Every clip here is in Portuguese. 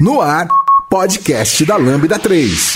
No ar, podcast da Lambda 3.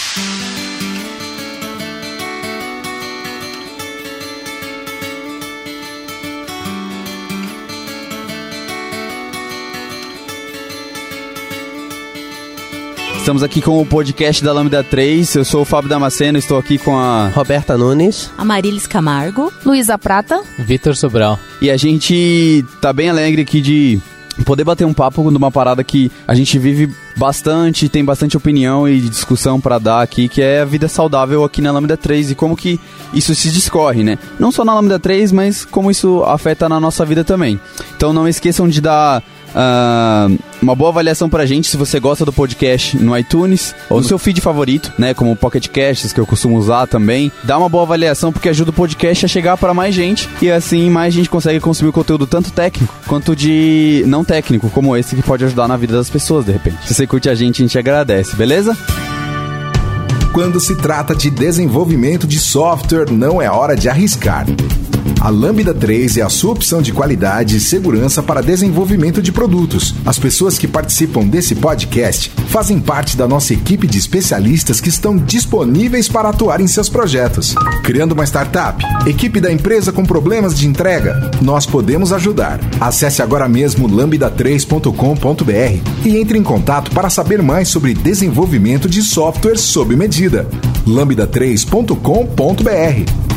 Estamos aqui com o podcast da Lambda 3. Eu sou o Fábio Damasceno, estou aqui com a Roberta Nunes, Amarilis Camargo, Luísa Prata, Vitor Sobral. E a gente tá bem alegre aqui de poder bater um papo numa parada que a gente vive bastante, tem bastante opinião e discussão para dar aqui, que é a vida saudável aqui na Lambda 3 e como que isso se discorre, né? Não só na Lambda 3, mas como isso afeta na nossa vida também. Então não esqueçam de dar Uh, uma boa avaliação pra gente se você gosta do podcast no iTunes ou no seu feed favorito, né? Como o Pocket Casts, que eu costumo usar também. Dá uma boa avaliação porque ajuda o podcast a chegar para mais gente e assim mais gente consegue consumir conteúdo tanto técnico quanto de não técnico, como esse que pode ajudar na vida das pessoas de repente. Se você curte a gente, a gente agradece, beleza? Quando se trata de desenvolvimento de software, não é hora de arriscar. A Lambda 3 é a sua opção de qualidade e segurança para desenvolvimento de produtos. As pessoas que participam desse podcast fazem parte da nossa equipe de especialistas que estão disponíveis para atuar em seus projetos. Criando uma startup? Equipe da empresa com problemas de entrega? Nós podemos ajudar. Acesse agora mesmo lambda3.com.br e entre em contato para saber mais sobre desenvolvimento de software sob medida. lambda3.com.br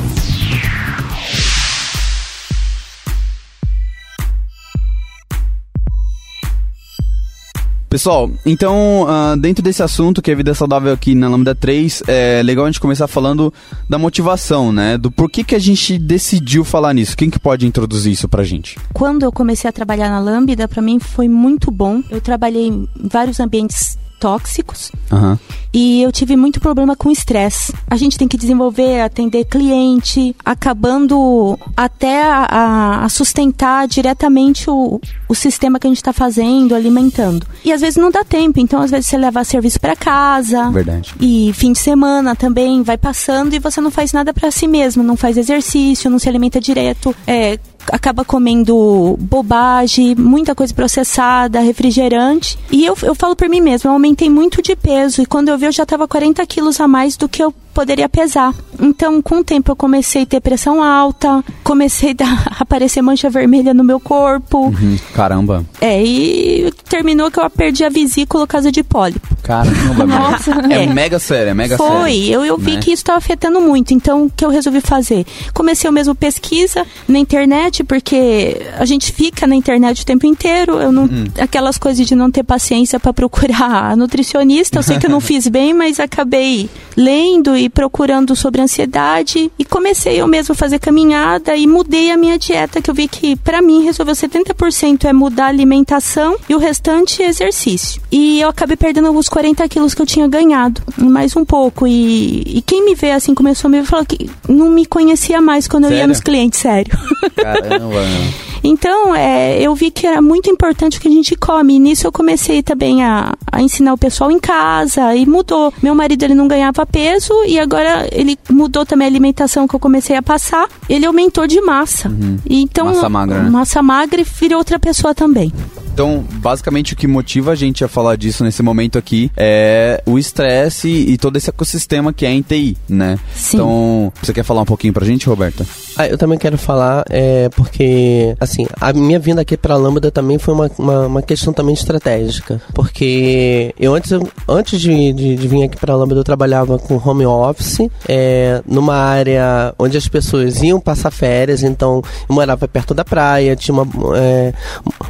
Pessoal, então, uh, dentro desse assunto que é vida saudável aqui na Lambda 3, é legal a gente começar falando da motivação, né? Do porquê que a gente decidiu falar nisso. Quem que pode introduzir isso pra gente? Quando eu comecei a trabalhar na Lambda, para mim foi muito bom. Eu trabalhei em vários ambientes tóxicos. Uhum. E eu tive muito problema com estresse. A gente tem que desenvolver, atender cliente, acabando até a, a sustentar diretamente o, o sistema que a gente está fazendo, alimentando. E às vezes não dá tempo, então às vezes você leva serviço para casa. Verdade. E fim de semana também vai passando e você não faz nada para si mesmo, não faz exercício, não se alimenta direto. É, acaba comendo bobagem, muita coisa processada, refrigerante. E eu, eu falo por mim mesma, eu aumentei muito de peso. E quando eu vi, eu já estava 40 quilos a mais do que eu poderia pesar. Então, com o tempo, eu comecei a ter pressão alta, comecei a aparecer mancha vermelha no meu corpo. Uhum, caramba. É, e terminou que eu perdi a vesícula por causa de pólipo. Caramba, Nossa, é, é mega sério, é mega Foi, sério. Foi, eu, eu vi né? que isso estava afetando muito. Então, o que eu resolvi fazer? Comecei eu mesmo pesquisa na internet, porque a gente fica na internet o tempo inteiro. Eu não, hum. Aquelas coisas de não ter paciência para procurar nutricionista. Eu sei que eu não fiz bem, mas acabei lendo e procurando sobre ansiedade e comecei eu mesmo a fazer caminhada e mudei a minha dieta, que eu vi que para mim resolveu 70% é mudar a alimentação e o restante é exercício. E eu acabei perdendo os 40 quilos que eu tinha ganhado, mais um pouco. E, e quem me vê assim começou a me falar que não me conhecia mais quando sério? eu ia nos clientes, sério. Caramba. Então, é, eu vi que era muito importante o que a gente come. E nisso eu comecei também a, a ensinar o pessoal em casa e mudou. Meu marido ele não ganhava peso e agora ele mudou também a alimentação que eu comecei a passar. Ele aumentou de massa. Uhum. Então, massa magra, né? Massa magra e virou outra pessoa também. Então, basicamente, o que motiva a gente a falar disso nesse momento aqui é o estresse e todo esse ecossistema que é em TI, né? Sim. Então, você quer falar um pouquinho pra gente, Roberta? Ah, eu também quero falar, é, porque, assim, a minha vinda aqui pra Lambda também foi uma, uma, uma questão também estratégica. Porque eu antes, antes de, de, de, vir aqui pra Lambda, eu trabalhava com home office, é, numa área onde as pessoas iam passar férias, então eu morava perto da praia, tinha uma, é,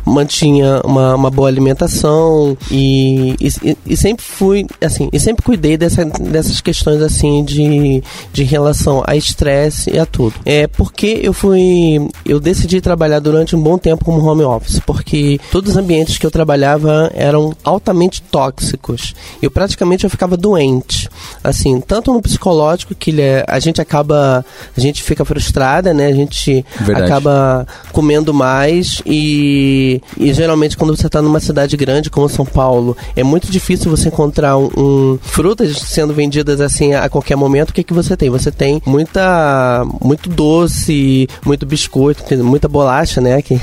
mantinha uma, uma boa alimentação e, e, e, sempre fui, assim, e sempre cuidei dessa, dessas questões, assim, de, de relação a estresse e a tudo. É, porque eu fui. Eu decidi trabalhar durante um bom tempo como home office, porque todos os ambientes que eu trabalhava eram altamente tóxicos. Eu praticamente eu ficava doente. Assim, tanto no psicológico, que é, a gente acaba. A gente fica frustrada, né? A gente Verdade. acaba comendo mais e, e geralmente principalmente quando você está numa cidade grande como São Paulo, é muito difícil você encontrar um, um frutas sendo vendidas assim a qualquer momento. O que, que você tem? Você tem muita muito doce, muito biscoito, muita bolacha, né? Que...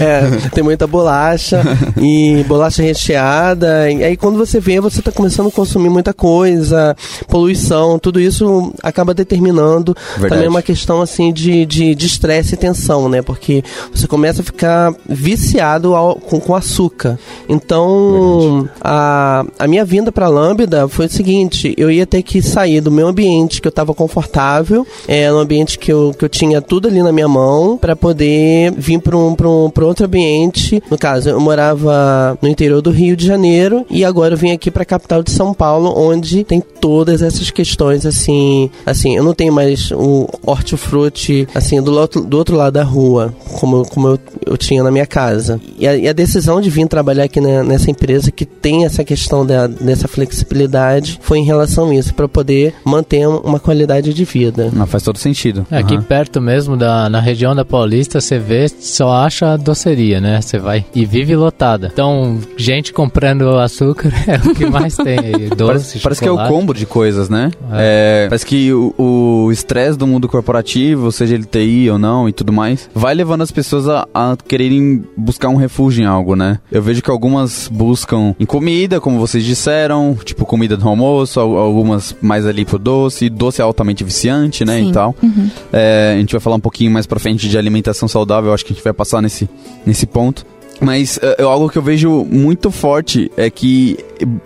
é, tem muita bolacha e bolacha recheada. E aí quando você vê, você está começando a consumir muita coisa, poluição, tudo isso acaba determinando Verdade. também uma questão assim de estresse de, e tensão, né? Porque você começa a ficar viciado ao, com, com açúcar. Então, a, a minha vinda para Lambda foi o seguinte: eu ia ter que sair do meu ambiente que eu estava confortável, é, no ambiente que eu, que eu tinha tudo ali na minha mão, para poder vir para um, um, outro ambiente. No caso, eu morava no interior do Rio de Janeiro e agora eu vim aqui para a capital de São Paulo, onde tem todas essas questões assim. Assim, eu não tenho mais o hortifruti assim do outro, do outro lado da rua, como, como eu, eu tinha na minha casa. E a, e a decisão de vir trabalhar aqui né, nessa empresa que tem essa questão da, dessa flexibilidade foi em relação a isso, para poder manter uma qualidade de vida. Não, faz todo sentido. É, aqui uhum. perto mesmo, da, na região da Paulista, você vê, só acha doceria, né? Você vai e vive lotada. Então, gente comprando açúcar é o que mais tem aí. Doce, parece, parece que é o combo de coisas, né? É. É, parece que o estresse do mundo corporativo, seja ele TI ou não e tudo mais, vai levando as pessoas a, a quererem buscar um refúgio em algo, né? Eu vejo que algumas buscam em comida, como vocês disseram, tipo comida do almoço, algumas mais ali pro doce. Doce é altamente viciante, né? Sim. E tal. Uhum. É, a gente vai falar um pouquinho mais pra frente de alimentação saudável, acho que a gente vai passar nesse, nesse ponto. Mas uh, algo que eu vejo muito forte é que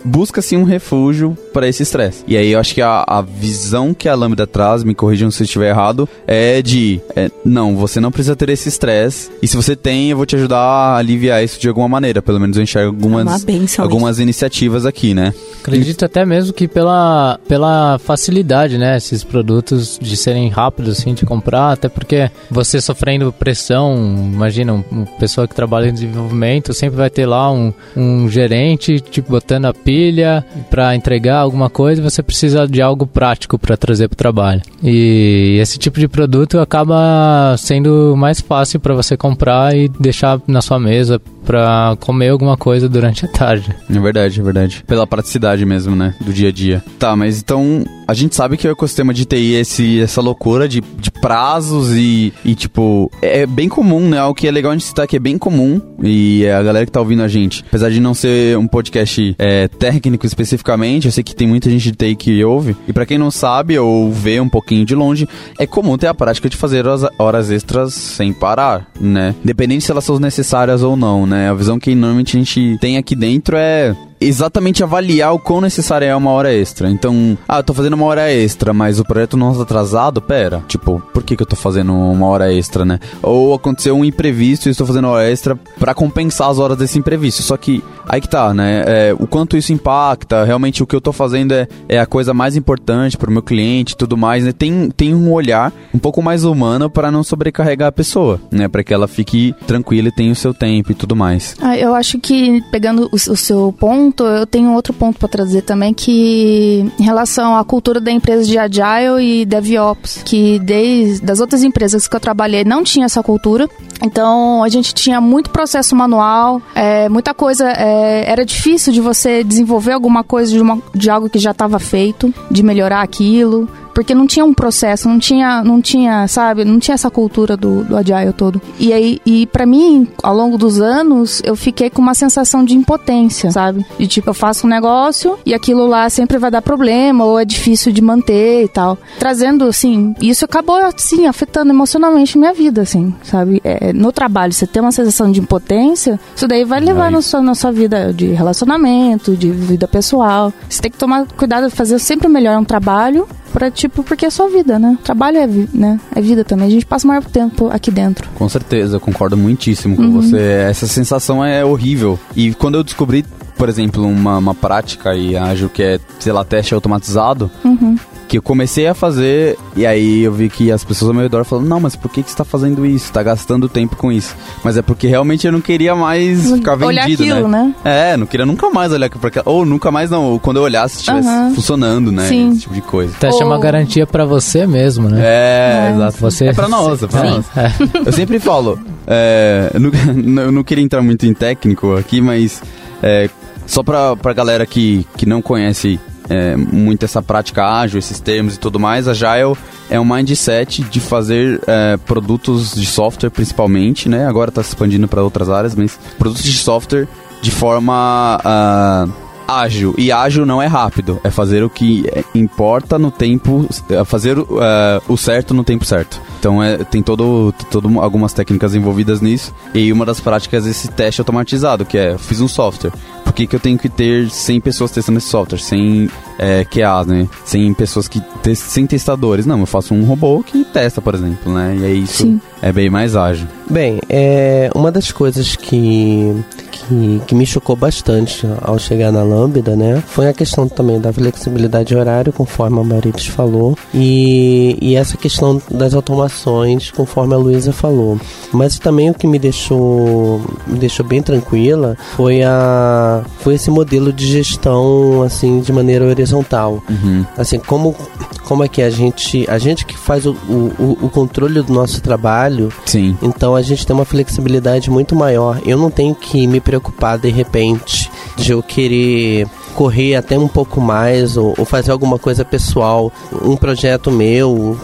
busca-se um refúgio para esse estresse. E aí eu acho que a, a, visão que a Lambda traz, me corrijam se eu estiver errado, é de: é, não, você não precisa ter esse estresse. E se você tem, eu vou te ajudar a aliviar isso de alguma maneira. Pelo menos eu enxergo algumas, é algumas iniciativas aqui, né? Acredito até mesmo que pela, pela facilidade, né? Esses produtos de serem rápidos, assim, de comprar. Até porque você sofrendo pressão, imagina, uma pessoa que trabalha em desenvolvimento sempre vai ter lá um, um gerente, tipo, botando a pilha para entregar alguma coisa, você precisa de algo prático para trazer para o trabalho. E esse tipo de produto acaba sendo mais fácil para você comprar e deixar na sua mesa para comer alguma coisa durante a tarde. É verdade, é verdade. Pela praticidade mesmo, né? Do dia a dia. Tá, mas então a gente sabe que o ecossistema de TI é esse, essa loucura de, de prazos e, e, tipo, é bem comum, né? O que é legal a gente citar que é bem comum e é a galera que tá ouvindo a gente, apesar de não ser um podcast é, técnico especificamente, eu sei que tem muita gente de TI que ouve, e para quem não sabe ou vê um pouquinho de longe, é comum ter a prática de fazer horas, horas extras sem parar, né? Dependendo se elas são necessárias ou não, né? A visão que normalmente a gente tem aqui dentro é exatamente avaliar o quão necessária é uma hora extra. Então, ah, eu tô fazendo uma hora extra, mas o projeto não está atrasado, pera. Tipo, por que, que eu tô fazendo uma hora extra, né? Ou aconteceu um imprevisto e estou fazendo hora extra para compensar as horas desse imprevisto. Só que aí que tá, né? É, o quanto isso impacta, realmente o que eu tô fazendo é, é a coisa mais importante pro meu cliente e tudo mais, né? Tem, tem um olhar um pouco mais humano para não sobrecarregar a pessoa, né? Para que ela fique tranquila e tenha o seu tempo e tudo mais. Ah, eu acho que, pegando o, o seu ponto, ponto, eu tenho outro ponto para trazer também, que em relação à cultura da empresa de Agile e DevOps, que desde das outras empresas que eu trabalhei não tinha essa cultura. Então a gente tinha muito processo manual, é, muita coisa. É, era difícil de você desenvolver alguma coisa de, uma, de algo que já estava feito, de melhorar aquilo porque não tinha um processo, não tinha, não tinha, sabe, não tinha essa cultura do, do agile todo. E aí, e para mim, ao longo dos anos, eu fiquei com uma sensação de impotência, sabe? De tipo, eu faço um negócio e aquilo lá sempre vai dar problema ou é difícil de manter e tal. Trazendo, assim, isso acabou, assim, afetando emocionalmente minha vida, assim, sabe? É, no trabalho, você tem uma sensação de impotência, isso daí vai levar na sua, na sua vida de relacionamento, de vida pessoal. Você tem que tomar cuidado de fazer sempre melhor um trabalho Pra, tipo, porque é só vida, né? Trabalho é, né? é vida também. A gente passa o maior tempo aqui dentro. Com certeza, eu concordo muitíssimo com uhum. você. Essa sensação é horrível. E quando eu descobri, por exemplo, uma, uma prática e ágil que é, sei lá, teste automatizado, uhum que eu comecei a fazer e aí eu vi que as pessoas ao meu redor falando, não, mas por que, que você tá fazendo isso? Tá gastando tempo com isso. Mas é porque realmente eu não queria mais ficar vendido, Olhar aquilo, né? É, não queria nunca mais olhar pra aquela. Ou nunca mais não, quando eu olhasse estivesse Aham. funcionando, né? Sim. Esse tipo de coisa. Teste é uma Ou- garantia pra você mesmo, né? É, É. exato. Você- É pra nós, é nós. É. Eu sempre falo, é, eu, não, eu não queria entrar muito em técnico aqui, mas é, só pra, pra galera que, que não conhece é, muito essa prática ágil, esses termos e tudo mais, Agile é um mindset de fazer é, produtos de software principalmente, né? Agora está se expandindo para outras áreas, mas produtos de software de forma ah, ágil. E ágil não é rápido, é fazer o que importa no tempo, é fazer o, é, o certo no tempo certo. Então é, tem todo, todo algumas técnicas envolvidas nisso. E uma das práticas é esse teste automatizado, que é, fiz um software. Por que, que eu tenho que ter 100 pessoas testando esse software? Sem é, QAs, né? Sem pessoas que... Te, sem testadores. Não, eu faço um robô que testa, por exemplo, né? E aí isso Sim. é bem mais ágil. Bem, é, uma das coisas que, que, que me chocou bastante ao chegar na Lambda, né, foi a questão também da flexibilidade de horário, conforme a Marites falou, e, e essa questão das automações, conforme a Luísa falou. Mas também o que me deixou, me deixou bem tranquila foi, a, foi esse modelo de gestão, assim, de maneira horizontal Uhum. assim como como é que a gente a gente que faz o, o, o controle do nosso trabalho Sim. então a gente tem uma flexibilidade muito maior eu não tenho que me preocupar de repente de eu querer correr até um pouco mais ou, ou fazer alguma coisa pessoal um projeto meu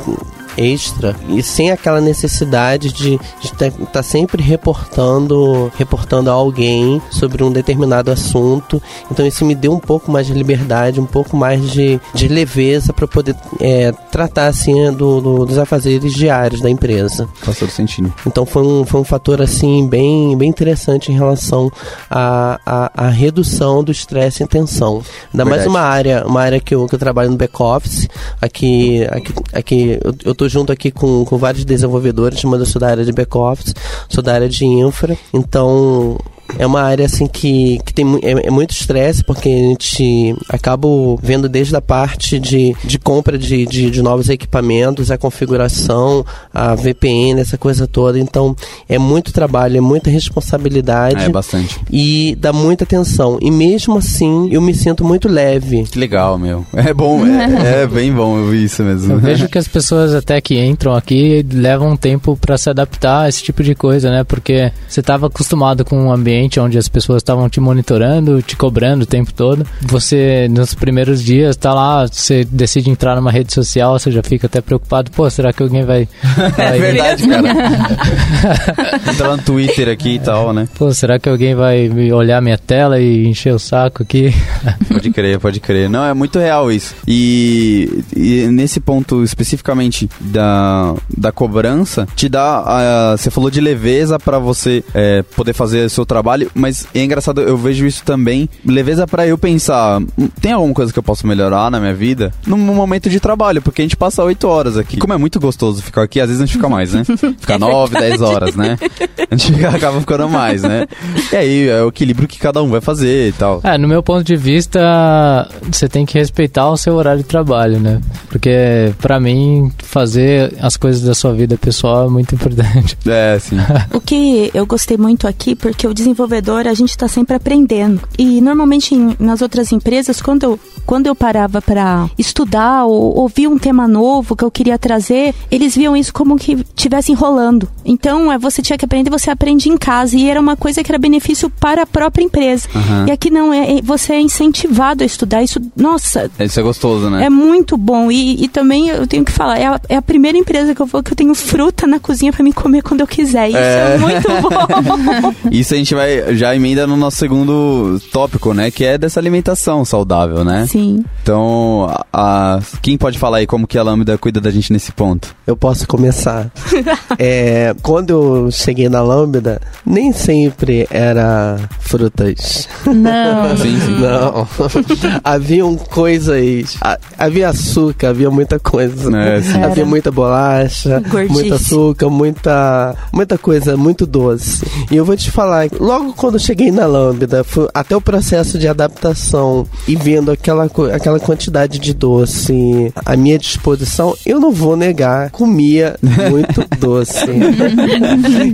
extra e sem aquela necessidade de estar sempre reportando reportando a alguém sobre um determinado assunto então isso me deu um pouco mais de liberdade um pouco mais de, de leveza para poder é, tratar assim do, do- dos afazeres diários da empresa Faz todo sentido. então foi um, foi um fator assim bem, bem interessante em relação à, à, à redução do estresse e tensão. Ainda mais uma área, uma área que eu, que eu trabalho no back-office. Aqui, aqui, aqui eu, eu tô junto aqui com, com vários desenvolvedores, mas eu sou da área de back-office, sou da área de infra. Então é uma área assim que, que tem é, é muito estresse porque a gente acaba vendo desde a parte de, de compra de, de, de novos equipamentos, a configuração, a VPN, essa coisa toda. Então é muito trabalho, é muita responsabilidade É, bastante. e dá muita atenção. E mesmo assim eu me sinto muito leve. Que legal, meu. É bom, é, é bem bom eu vi isso mesmo. Eu vejo que as pessoas até que entram aqui levam um tempo pra se adaptar a esse tipo de coisa, né? Porque você estava acostumado com um ambiente onde as pessoas estavam te monitorando, te cobrando o tempo todo. Você, nos primeiros dias, tá lá, você decide entrar numa rede social, você já fica até preocupado, pô, será que alguém vai... É vai verdade, cara. Entrar no Twitter aqui e tal, né? Pô, será que alguém vai me olhar minha tela e encher o saco aqui? Pode crer, pode crer. Não, é muito real isso. E, e nesse ponto especificamente da, da cobrança, te dá. ah, você falou de leveza pra você é, poder fazer o seu trabalho, mas é engraçado, eu vejo isso também. Leveza pra eu pensar: "Hum, tem alguma coisa que eu posso melhorar na minha vida? Num momento de trabalho, porque a gente passa oito horas aqui. Como é muito gostoso ficar aqui, às vezes a gente fica mais, né? Fica nove, dez horas, né? A gente fica- acaba ficando mais, né? E aí é o equilíbrio que cada um vai fazer e tal. É, no meu ponto de vista, você tem que respeitar o seu horário de trabalho, né? Porque, pra mim, fazer as coisas da sua vida pessoal é muito importante. É, sim. O que eu gostei muito aqui, porque o a gente está sempre aprendendo. E normalmente em- nas outras empresas, quando eu, quando eu parava para estudar ou ouvir um tema novo que eu queria trazer, eles viam isso como que estivesse enrolando. Então, é, você tinha que aprender, você aprende em casa. E era uma coisa que era benefício para a própria empresa. Aham. E aqui não, é, é- você é incentivado a estudar. Isso, nossa, Isso é gostoso, né? é muito bom. E, e também eu tenho que falar, é a, é a primeira empresa que eu vou que eu tenho fruta na cozinha pra me comer quando eu quiser. Isso é, É. muito bom. Isso a gente vai já emenda no nosso segundo tópico, né? Que é dessa alimentação saudável, né? Sim. Então, a, a- quem pode falar aí como que a Lambda cuida da gente nesse ponto? Eu posso começar. É, quando eu cheguei na Lambda, nem sempre era frutas. Não. Sim, sim. Não. Haviam coisas. a- Havia açúcar, havia muita coisa. É, sim. Havia muita bolacha, Gordice. muito açúcar, muita, muita coisa muito doce. E eu vou te falar, logo quando eu cheguei na Lambda, até o processo de adaptação e vendo aquela, aquela quantidade de doce à minha disposição, eu não vou negar, comia muito doce.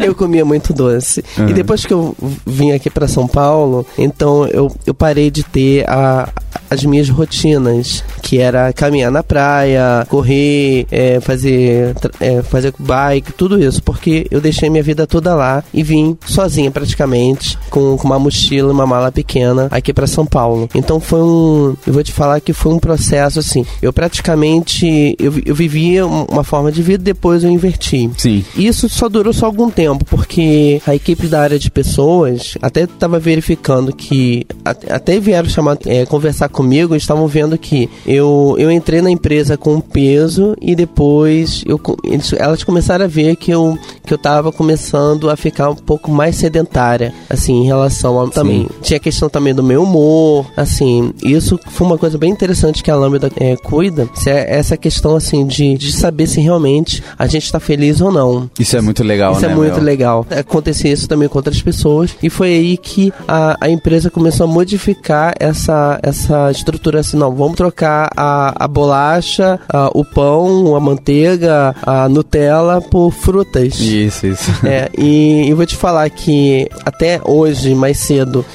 eu comia muito doce. Uhum. E depois que eu vim aqui para São Paulo, então eu, eu parei de ter a, as minhas rotinas, que era caminhar na praia, correr, é, fazer, é, fazer bike, tudo isso, porque eu deixei minha vida toda lá e vim sozinha praticamente, com, com uma mochila e uma mala pequena aqui para São Paulo. Então foi um, eu vou te falar que foi um processo assim, eu praticamente, eu, eu vivia uma forma de vida, depois eu inverti. Sim. Isso só durou só algum tempo, porque a equipe da área de pessoas até estava verificando que, até vieram chamar, é, conversar comigo comigo estavam vendo que eu, eu entrei na empresa com peso e depois eu, eles, elas começaram a ver que eu, que eu tava começando a ficar um pouco mais sedentária, assim, em relação a também. Tinha a questão também do meu humor, assim, isso foi uma coisa bem interessante que a Lambda é, cuida, se é essa questão, assim, de, de saber se realmente a gente tá feliz ou não. Isso é muito legal, isso né? Isso é muito meu? legal. Acontecia isso também com outras pessoas e foi aí que a, a empresa começou a modificar essa, essa estrutura assim, não, vamos trocar a, a bolacha, a, o pão, a manteiga, a Nutella por frutas. Isso, isso. É, e eu vou te falar que até hoje, mais cedo,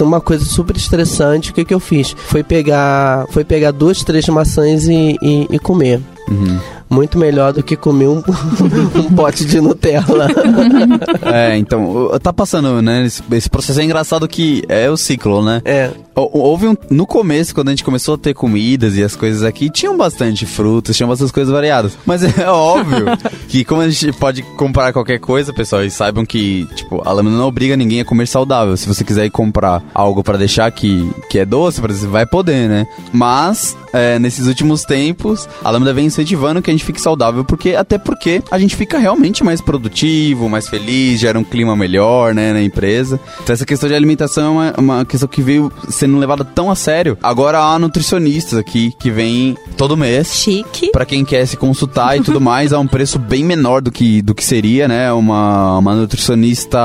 uma coisa super estressante, o que, que eu fiz? Foi pegar, foi pegar duas, três maçãs e, e, e comer. Uhum muito melhor do que comer um, um pote de Nutella. é, então, tá passando, né? Esse, esse, processo é engraçado que é o ciclo, né? É. Houve um. No começo, quando a gente começou a ter comidas e as coisas aqui, tinham bastante frutas, tinham bastante coisas variadas. Mas é óbvio que, como a gente pode comprar qualquer coisa, pessoal, e saibam que, tipo, a lâmina não obriga ninguém a comer saudável. Se você quiser ir comprar algo para deixar que, que é doce, exemplo, vai poder, né? Mas, é, nesses últimos tempos, a lâmina vem incentivando que a gente fique saudável, porque até porque a gente fica realmente mais produtivo, mais feliz, gera um clima melhor, né, na empresa. Então, essa questão de alimentação é uma, uma questão que veio sendo levada tão a sério. Agora há nutricionistas aqui que vêm todo mês. Chique. Para quem quer se consultar e tudo mais, a um preço bem menor do que, do que seria, né? Uma, uma nutricionista.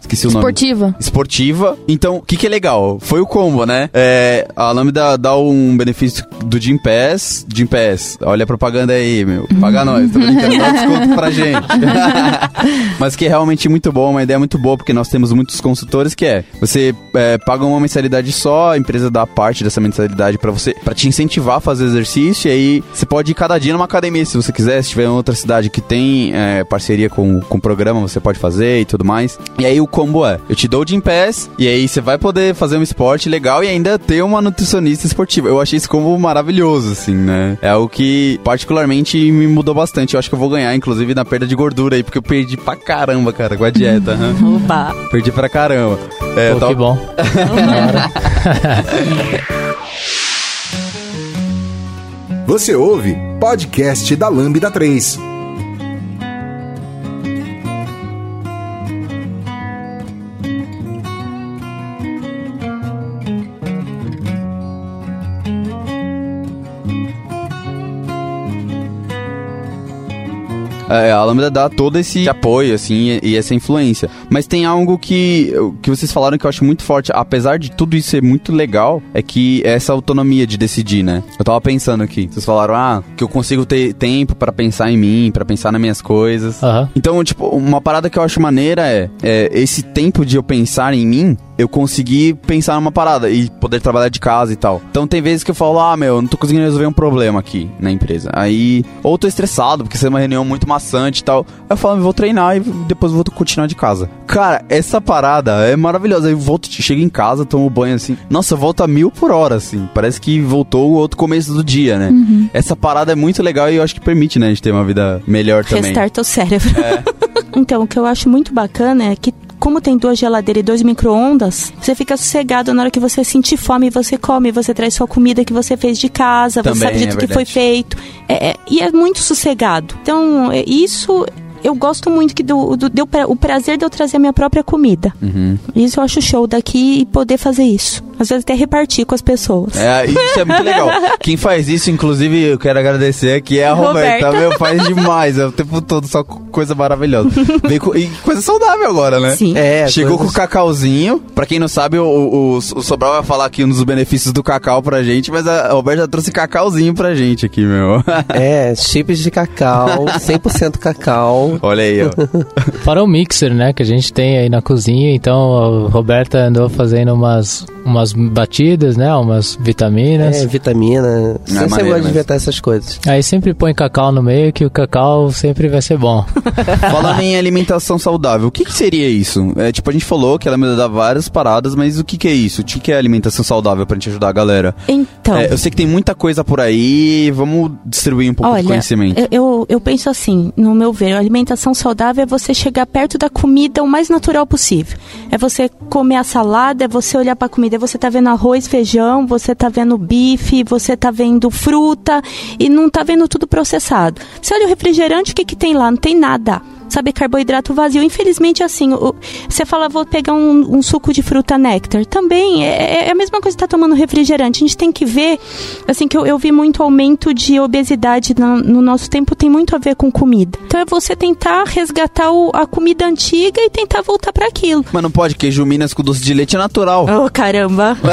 Esqueci o nome. Esportiva. Esportiva. Então, o que, que é legal? Foi o combo, né? É, a Lambda dá um benefício do Gym Pass. Gym Pass, olha a propaganda aí, meu. Paga nós. Tô brincando, dá um desconto pra gente. Mas que é realmente muito bom, uma ideia muito boa, porque nós temos muitos consultores que é: você é, paga uma mensalidade só, a empresa dá parte dessa mensalidade para você, para te incentivar a fazer exercício, e aí você pode ir cada dia numa academia se você quiser, se tiver em outra cidade que tem é, parceria com, com o programa, você pode fazer e tudo mais. E aí o combo é: eu te dou o Gym Pass, e aí você vai poder fazer um esporte legal e ainda ter uma nutricionista esportiva. Eu achei esse combo maravilhoso, assim, né? É algo que particularmente me mudou bastante. Eu acho que eu vou ganhar, inclusive, na perda de gordura aí, porque eu perdi pra caramba, cara, com a dieta. Uhum. Oba! Perdi pra caramba. É, Pô, que bom. Você ouve podcast da Lambda 3. É, a Lambda dá todo esse apoio, assim, e, essa influência. Mas tem algo que, que vocês falaram que eu acho muito forte, apesar de tudo isso ser muito legal, é que essa autonomia de decidir, né? Eu tava pensando aqui, vocês falaram, ah, que eu consigo ter tempo para pensar em mim, para pensar nas minhas coisas. Uhum. Então, tipo, uma parada que eu acho maneira é, é esse tempo de eu pensar em mim eu consegui pensar numa parada e poder trabalhar de casa e tal. Então tem vezes que eu falo, ah, meu, não tô conseguindo resolver um problema aqui na empresa. Aí, ou tô estressado, porque isso é uma reunião muito maçante e tal. Aí eu falo, vou treinar e depois vou continuar de casa. Cara, essa parada é maravilhosa. Aí eu volto, chego em casa, tomo banho assim. Nossa, volta mil por hora, assim. Parece que voltou o outro começo do dia, né? Uhum. Essa parada é muito legal e eu acho que permite, né, a gente ter uma vida melhor também. Restarta o cérebro. É. então, o que eu acho muito bacana é que como tem duas geladeiras e dois micro-ondas, você fica sossegado na hora que você sentir fome, você come, você traz sua comida que você fez de casa, Também você sabe de é tudo que foi feito. É, é, e é muito sossegado. Então, é, isso eu gosto muito que do, do, do, o prazer de eu trazer a minha própria comida. Uhum. Isso eu acho show daqui e poder fazer isso. Às vezes até repartir com as pessoas. É, isso é muito legal. Quem faz isso, inclusive, eu quero agradecer aqui é a Roberta, Roberta. meu, faz demais, é o tempo todo só coisa maravilhosa. Com- e coisa saudável agora, né? Sim. É, Chegou coisas- com o cacauzinho. Pra quem não sabe, o, o, o Sobral vai falar aqui um dos benefícios do cacau pra gente, mas a Roberta trouxe cacauzinho pra gente aqui, meu. É, chips de cacau, 100% cacau. Olha aí, ó. Fora o mixer, né, que a gente tem aí na cozinha, então a Roberta andou fazendo umas, umas batidas, né, umas vitaminas. É, vitamina. Você maneiro gosta de inventar essas coisas. Aí sempre põe cacau no meio, que o cacau sempre vai ser bom. Falando em alimentação saudável, o que, que seria isso? É, tipo, a gente falou que ela me dá várias paradas, mas o que, que é isso? O que, que é alimentação saudável pra gente ajudar a galera? Então, É, eu sei que tem muita coisa por aí, vamos distribuir um pouco de olha, conhecimento. eu, eu, eu penso assim, no meu ver, a alimentação saudável é você chegar perto da comida o mais natural possível. É você comer a salada, é você olhar pra comida, é você tá vendo arroz, feijão, você tá vendo bife, você tá vendo fruta e não tá vendo tudo processado. Você olha o refrigerante, o que que tem lá? Não tem nada. Sabe, carboidrato vazio. Infelizmente, assim, o- você fala, vou pegar um, um suco de fruta néctar. Também é, é a mesma coisa que tá tomando refrigerante. A gente tem que ver, assim, que eu, eu vi muito aumento de obesidade na- no nosso tempo, tem muito a ver com comida. Então é você tentar resgatar o- a comida antiga e tentar voltar para aquilo. Mas não pode, queijo Minas com doce de leite é natural. Oh, caramba.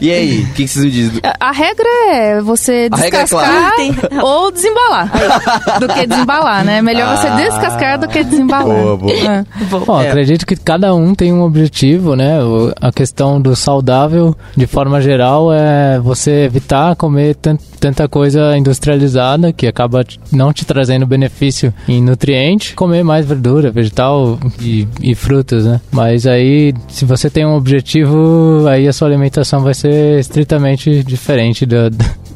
E aí, o que, que vocês me dizem? A, a regra é você regra é descascar clara. ou desembalar. do que desembalar, né? Melhor você Ah. descascar do que desembalar. Boa, boa. É. Bom, É. acredito que cada um tem um objetivo, né? A questão do saudável, de forma geral, é você evitar comer tan- tanta coisa industrializada que acaba não te trazendo benefício em nutriente, comer mais verdura, vegetal e, e frutas, né? Mas aí, se você tem um objetivo, aí a sua alimentação vai ser estritamente diferente da,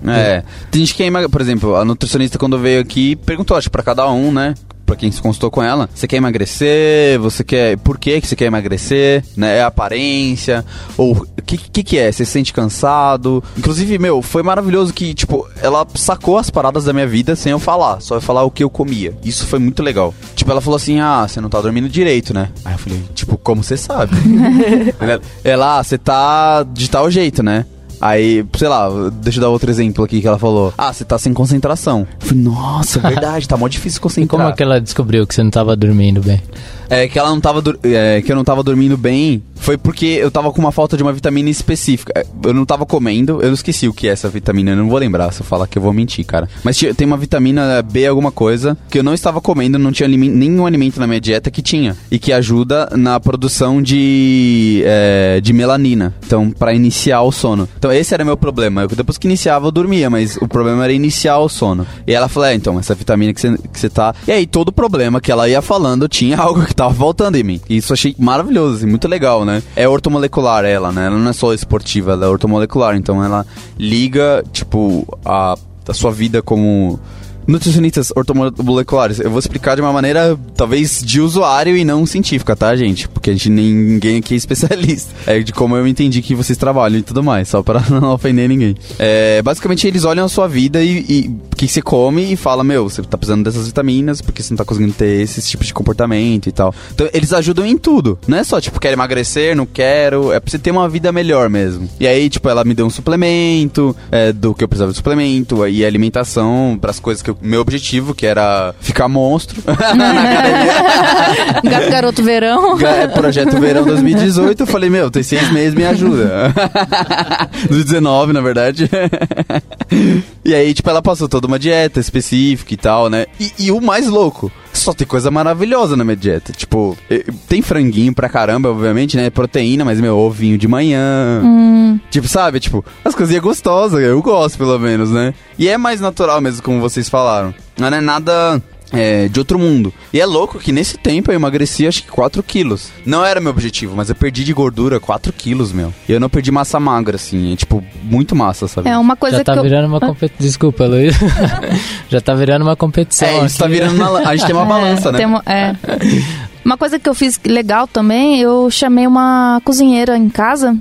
É. Tem gente que. Por exemplo, a nutricionista, quando veio aqui, perguntou, acho, pra cada um, né? Pra quem se consultou com ela, você quer emagrecer? Você quer. Por que, que você quer emagrecer? Né? É a aparência? Ou o que, que que é? Você se sente cansado? Inclusive, meu, foi maravilhoso que, tipo, ela sacou as paradas da minha vida sem eu falar, só eu falar o que eu comia. Isso foi muito legal. Tipo, ela falou assim: ah, você não tá dormindo direito, né? Aí eu falei, tipo, como você sabe? Ela, ah, você tá de tal jeito, né? Aí, sei lá, deixa eu dar outro exemplo aqui que ela falou. Ah, você tá sem concentração. Eu falei, nossa, verdade, tá mó difícil E concentrar. como é que ela descobriu que você não estava dormindo bem? É que ela não tava é, que eu não tava dormindo bem foi porque eu tava com uma falta de uma vitamina específica. É, Eu não tava comendo, eu esqueci o que é essa vitamina, eu não vou lembrar se eu falar que eu vou mentir, cara. Mas tinha- tem uma vitamina B alguma coisa que eu não estava comendo, não tinha nenhum alimento na minha dieta que tinha e que ajuda na produção de é, de melanina. Então, pra iniciar o sono. Então, esse era meu problema. Eu, depois que iniciava eu dormia, mas o problema era iniciar o sono. E ela falou: "É, então, essa vitamina que você que você tá". E aí todo o problema que ela ia falando tinha algo que tava faltando em mim. E isso achei maravilhoso, assim, muito legal, né? É ortomolecular ela, né? Ela não é só esportiva, ela é ortomolecular, então ela liga, tipo, a, a sua vida como Nutricionistas ortomoleculares, eu vou explicar de uma maneira talvez de usuário e não científica, tá, gente? Porque a gente ninguém aqui é especialista. É de como eu entendi que vocês trabalham e tudo mais, só pra não ofender ninguém. É, basicamente, eles olham a sua vida e, e o que você come e fala, meu, você tá precisando dessas vitaminas porque você não tá conseguindo ter esses tipos de comportamento e tal. Então, eles ajudam em tudo. Não é só, tipo, quero emagrecer, não quero. É pra você ter uma vida melhor mesmo. E aí, tipo, ela me deu um suplemento, é, do que eu precisava de suplemento, aí alimentação, pras coisas que eu, meu objetivo, que era ficar monstro. Gato Garoto Verão. Ga- Projeto Verão 2018, eu falei, meu, tem seis meses, me ajuda. 2019, na verdade. e aí, tipo, ela passou toda uma dieta específica e tal, né? E, e o mais louco, só tem coisa maravilhosa na minha dieta. Tipo, tem franguinho pra caramba, obviamente, né? Proteína, mas, meu, ovinho de manhã. Tipo, sabe? Tipo, as coisinhas gostosas, eu gosto, pelo menos, né? E é mais natural mesmo, como vocês falaram. Não é nada é, de outro mundo. E é louco que nesse tempo eu emagreci acho que 4 quilos. Não era meu objetivo, mas eu perdi de gordura 4 quilos, meu. E eu não perdi massa magra, assim. É, tipo, muito massa, sabe? É uma coisa Já tá que eu... virando uma competição. Desculpa, Luiz. Já tá virando uma competição. É, isso tá virando uma... A gente tem uma balança, né? Tem uma- é. Uma coisa que eu fiz legal também, eu chamei uma cozinheira em casa.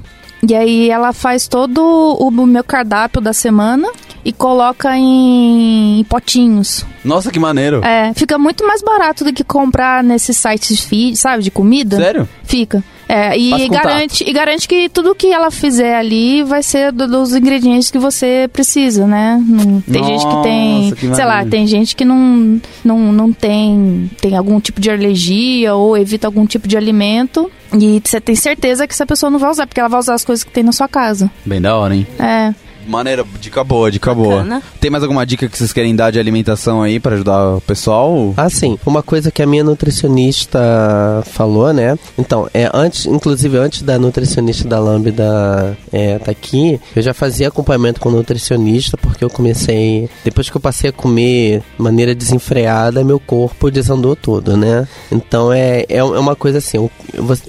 E aí ela faz todo o meu cardápio da semana. E coloca em, em potinhos. Nossa, que maneiro. É, fica muito mais barato do que comprar nesses sites, sabe, de comida. Sério? Fica. É, e garante, e garante que tudo que ela fizer ali vai ser do- dos ingredientes que você precisa, né? Não- tem gente que tem, Nossa, que sei lá, tem gente que não, não, não tem, tem algum tipo de alergia ou evita algum tipo de alimento. E você tem certeza que essa pessoa não vai usar, porque ela vai usar as coisas que tem na sua casa. Bem da hora, hein? É. Maneiro, dica boa, dica boa. Bacana. Tem mais alguma dica que vocês querem dar de alimentação aí pra ajudar o pessoal? Ah, sim. Uma coisa que a minha nutricionista falou, né? Então, é antes, inclusive antes da nutricionista da Lambda é, tá aqui, eu já fazia acompanhamento com o nutricionista porque eu comecei, depois que eu passei a comer de maneira desenfreada, meu corpo desandou todo, né? Então é, é uma coisa assim,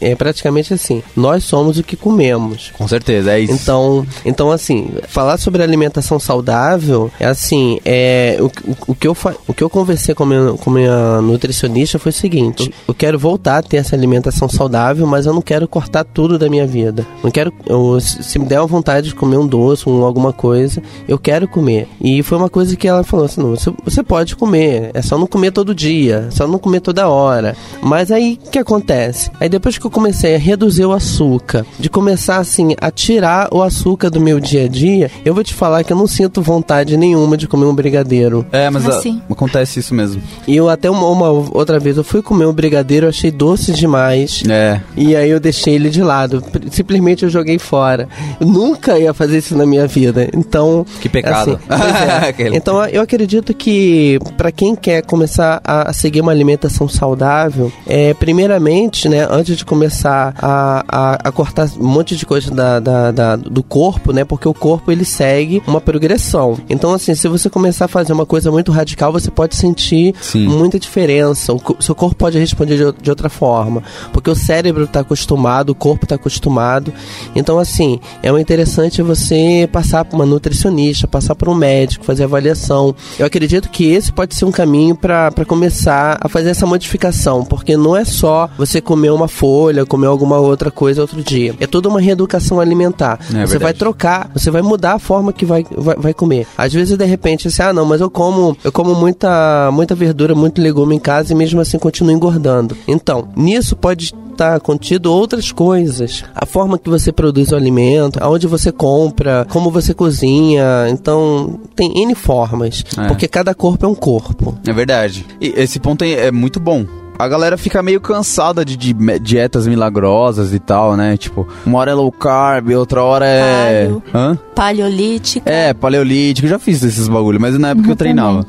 é praticamente assim, nós somos o que comemos. Com certeza, é isso. Então, então assim, falar sobre alimentação saudável é assim, é o, o, o que eu o que eu conversei com a minha, com minha nutricionista foi o seguinte: eu quero voltar a ter essa alimentação saudável, mas eu não quero cortar tudo da minha vida. Não quero, eu- se se me der uma vontade de comer um doce, um, alguma coisa, eu quero comer. E foi uma coisa que ela falou assim: não, você, você pode comer, é só não comer todo dia, é só não comer toda hora. Mas aí o que acontece? Aí depois que eu comecei a reduzir o açúcar, de começar assim a tirar o açúcar do meu dia a dia, eu vou te falar que eu não sinto vontade nenhuma de comer um brigadeiro. É, mas a- Assim. acontece isso mesmo. E eu até uma, uma outra vez eu fui comer um brigadeiro, eu achei doce demais. É. E aí eu deixei ele de lado. Simplesmente eu joguei fora. Eu nunca ia fazer isso na minha vida. Então. Que pecado. assim, é. Então eu acredito que para quem quer começar a seguir uma alimentação saudável, é, primeiramente, né, antes de começar a, a, a cortar um monte de coisa da, da- da- do corpo, né, porque o corpo ele segue uma progressão. Então, assim, se você começar a fazer uma coisa muito radical, você pode sentir Sim. muita diferença. O seu corpo pode responder de, de outra forma, porque o cérebro está acostumado, o corpo está acostumado. Então, assim, é interessante você passar por uma nutricionista, passar por um médico, fazer avaliação. Eu acredito que esse pode ser um caminho para começar a fazer essa modificação, porque não é só você comer uma folha, comer alguma outra coisa outro dia. É toda uma reeducação alimentar. É você vai verdade. trocar, você vai mudar a forma que vai, vai, vai comer. Às vezes, de repente, assim, ah, não, mas eu como, eu como muita, muita verdura, muito legume em casa e mesmo assim continuo engordando. Então, nisso pode estar contido outras coisas. A forma que você produz o alimento, aonde você compra, como você cozinha. Então, tem N formas. É. Porque cada corpo é um corpo. É verdade. E esse ponto é, é muito bom. A galera fica meio cansada de, de dietas milagrosas e tal, né? Tipo, uma hora é low carb, outra hora é. Paleo. Hã? Paleolítica. É, paleolítico, eu já fiz esses bagulho, mas na época eu treinava.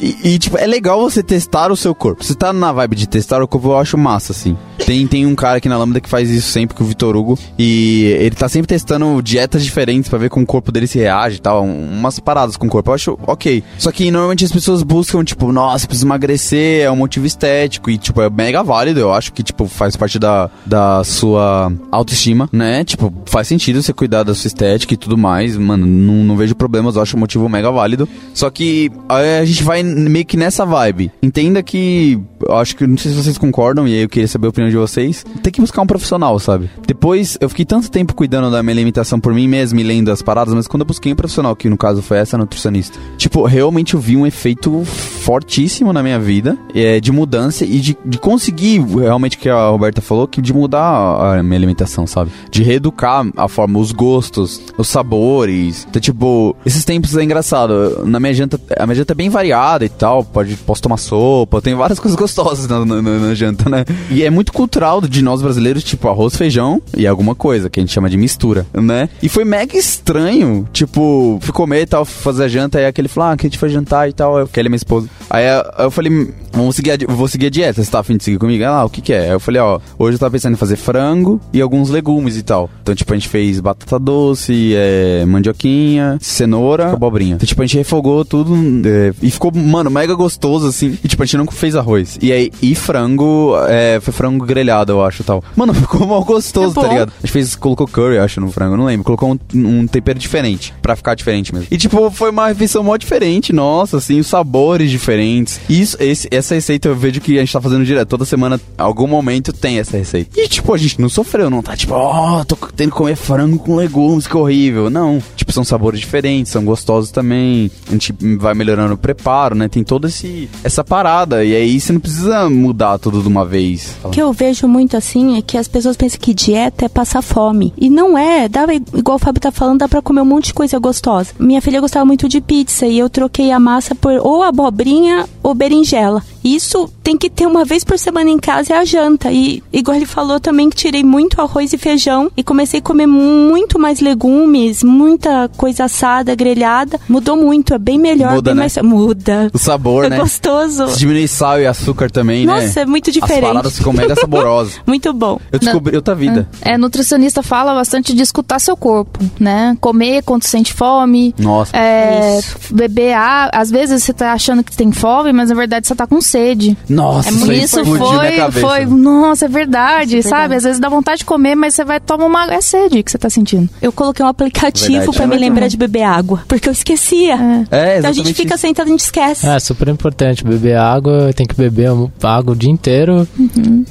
E, e, tipo, é legal você testar o seu corpo. Você tá na vibe de testar o corpo, eu acho massa, assim. Tem, tem um cara aqui na Lambda que faz isso sempre, que é o Vitor Hugo. E ele tá sempre testando dietas diferentes pra ver como o corpo dele se reage e tal. um- Umas paradas com o corpo. Eu acho ok. Só que normalmente as pessoas buscam, tipo, nossa, preciso emagrecer, é um motivo estético. E, tipo, é mega válido. Eu acho que, tipo, faz parte da, da sua autoestima, né? Tipo, faz sentido você cuidar da sua estética e tudo mais. Mano, não, não vejo problemas, eu acho um motivo mega válido. Só que aí a gente vai meio que nessa vibe. Entenda que. Eu acho que. Não sei se vocês concordam, e aí eu queria saber a opinião de vocês. Tem que buscar um profissional, sabe? Depois, eu fiquei tanto tempo cuidando da minha alimentação por mim mesmo e lendo as paradas, mas quando eu busquei um profissional, que no caso foi essa nutricionista, tipo, realmente eu vi um efeito fortíssimo na minha vida, é, de mudança e de, de conseguir, realmente, que a Roberta falou, que de mudar a minha alimentação, sabe? De reeducar a forma, os gostos, os sabores. Então, tipo, esses tempos é engraçado. Na minha janta, a minha janta é bem variada e tal. Pode, posso tomar sopa, tem várias coisas gostosas na, na- na- na janta, né? E é muito cultural de nós brasileiros, tipo, arroz, feijão e alguma coisa, que a gente chama de mistura, né? E foi mega estranho, tipo, fui comer e tal, fazer a janta, aí aquele falou, ah, que a gente foi jantar e tal, eu, que ele é minha esposa. Aí eu, falei, vamos seguir a, vou seguir a dieta, você tá afim de seguir comigo? Ah, o que que é? Aí eu falei, ó, hoje eu tava pensando em fazer frango e alguns legumes e tal. Então, tipo, a gente fez batata doce, é, mandioquinha, cenoura, abobrinha. Então, tipo, a gente refogou tudo é, e ficou, mano, mega gostoso, assim. E, tipo, a gente não fez arroz. Aí, e frango, é, foi frango grelhado, eu acho, tal. Mano, ficou mal gostoso, É tá ligado? A gente fez, colocou curry, eu acho, no frango, não lembro. Colocou um, um tempero diferente, pra ficar diferente mesmo. E, tipo, foi uma refeição mó diferente, nossa, assim, os sabores diferentes. E Isso, esse, essa receita eu vejo que a gente tá fazendo direto. Toda semana, algum momento, tem essa receita. E, tipo, a gente não sofreu, não tá tipo, ó, tô tendo que comer frango com legumes, que horrível. Não. Tipo, são sabores diferentes, são gostosos também. A gente vai melhorando o preparo, né? Tem toda essa parada. E aí você não precisa mudar tudo de uma vez. O que eu vejo muito assim é que as pessoas pensam que dieta é passar fome. E não é. Dá, igual o Fábio tá falando, dá pra comer um monte de coisa gostosa. Minha filha gostava muito de pizza e eu troquei a massa por ou abobrinha ou berinjela. Isso tem que ter uma vez por semana em casa é a janta. E igual ele falou também que tirei muito arroz e feijão e comecei a comer muito mais legumes, muita coisa assada, grelhada. Mudou muito, é bem melhor, Muda, bem né? mais. Muda. O sabor, é né? gostoso. Se diminui sal e açúcar também, né? Nossa, é muito As diferente. paradas ficam mega saborosas. Muito bom. Eu descobri outra vida. É, nutricionista fala bastante de escutar seu corpo, né? Comer quando sente fome. Nossa. É, beber água. Às vezes você tá achando que tem fome, mas na verdade você tá com sede. Nossa, É, isso, isso foi, foi, nossa, é verdade, Isso é sabe? verdade. Às vezes dá vontade de comer, mas você vai tomar uma é sede que você tá sentindo. Eu coloquei um aplicativo pra me lembrar de beber água, porque eu esquecia. É, Então a gente fica isso. sentado e a gente esquece. É super importante beber água, tem que beber água o dia inteiro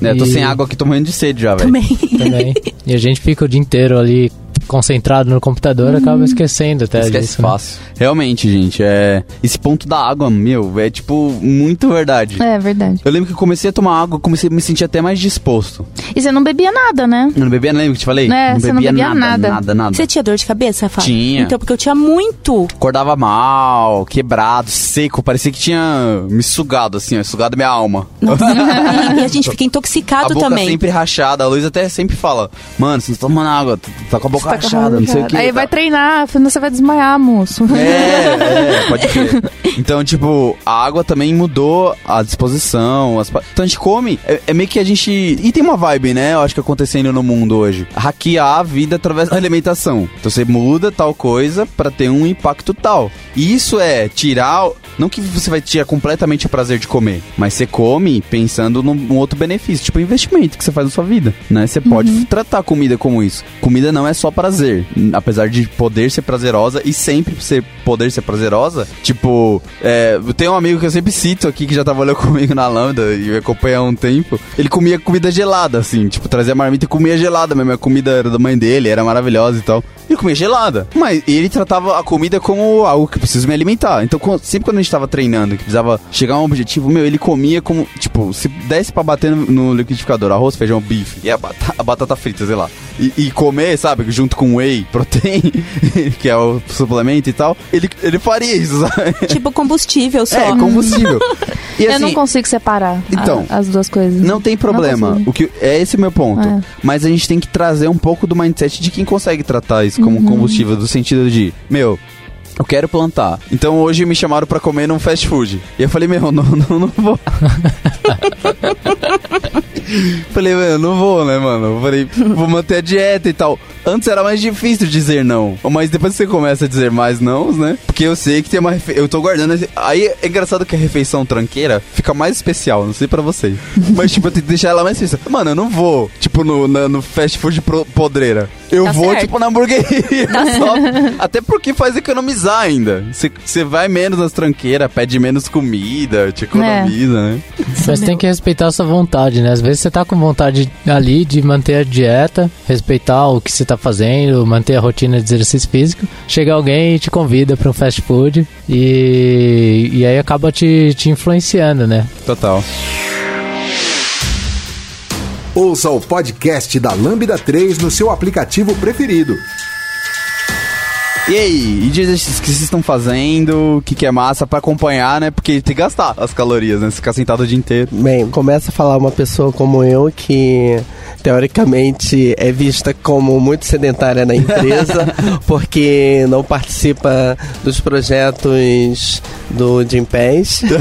Né, eu tô E- sem água aqui, tô morrendo de sede já, velho. Também. também. e a gente fica o dia inteiro ali concentrado no computador, acaba esquecendo até Esquece disso. né? fácil. Realmente, gente, é. Esse ponto da água, meu, é tipo muito verdade. É verdade. Eu lembro que eu comecei a tomar água, comecei a me sentir até mais disposto. E você não bebia nada, né? Eu não bebia, lembra que eu te falei? É, não você não bebia nada, nada. nada, nada. Você tinha dor de cabeça, Fábio? Tinha. Então, porque eu tinha muito. Acordava mal, quebrado, seco, parecia que tinha me sugado, assim, ó, sugado minha alma. e a gente fica A intoxicado boca também. sempre rachada. A Luiz até sempre fala: Mano, você não tá tomando água, tu tá com a boca Tá com a rachada, não sei o que. Aí vai treinar, senão você vai desmaiar, moço. É, é, pode crer. Então, tipo, a água também mudou a disposição. As... Então a gente come, é, é meio que a gente. E tem uma vibe, né? Eu acho que acontecendo no mundo hoje. Hackear a vida através da alimentação. Então você muda tal coisa pra ter um impacto tal. E isso é tirar. Não que você vai tirar completamente o prazer de comer, mas você come pensando num, outro benefício, tipo investimento que você faz na sua vida, né? Você pode tratar a comida como isso. Comida não é só prazer, apesar de poder ser prazerosa e sempre ser poder ser prazerosa. Tipo, é, tenho um amigo que eu sempre cito aqui que já trabalhou comigo na Lambda e me acompanha há um tempo. Ele comia comida gelada, assim, tipo, trazia marmita e comia gelada mesmo. A comida era da mãe dele, era maravilhosa e tal. Ele comia gelada. Mas ele tratava a comida como algo que preciso me alimentar. Então, sempre quando a gente tava treinando, que precisava chegar a um objetivo, meu, ele comia como, tipo, se desse pra bater no, liquidificador, arroz, feijão, bife e a, bata- a batata frita, sei lá. E, e comer, sabe, junto com whey, protein, que é o suplemento e tal, ele, ele faria isso, sabe? Tipo combustível só. É, combustível. E eu assim, não consigo separar a- Então, as duas coisas. não tem problema. consigo. o que é esse o meu ponto. É. Mas a gente tem que trazer um pouco do mindset de quem consegue tratar isso como Uhum. combustível, do sentido de, meu, eu quero plantar. Então hoje me chamaram pra comer num fast food. E eu falei, meu, não, não, não vou. falei, meu, não vou, né, mano? Eu falei, vou manter a dieta e tal. Antes era mais difícil dizer não. Mas depois que você começa a dizer mais não, né? Porque eu sei que tem uma refe... Eu tô guardando. esse- Aí é engraçado que a refeição tranqueira fica mais especial. Não sei pra vocês. Mas, tipo, eu tenho que deixar ela mais especial. Mano, eu não vou, tipo, no, na- no fast food pro- podreira. Eu Tá vou, certo. tipo, na hamburgueria. só. Até porque faz economizar ainda. Você- Você vai menos nas tranqueiras, pede menos comida, te economiza, né? Mas tem que respeitar a sua vontade, né? Às vezes você tá com vontade ali de manter a dieta, respeitar o que você tá fazendo, manter a rotina de exercício físico. Chega alguém e te convida para um fast food e, e aí acaba te, te influenciando, né? Total. Ouça o podcast da Lambda 3 no seu aplicativo preferido. E aí, e de exercícios que vocês estão fazendo? O que, que é massa pra acompanhar, né? Porque tem que gastar as calorias, né? Você ficar sentado o dia inteiro. Bem, começa a falar uma pessoa como eu que teoricamente é vista como muito sedentária na empresa porque não participa dos projetos do Jim Pass.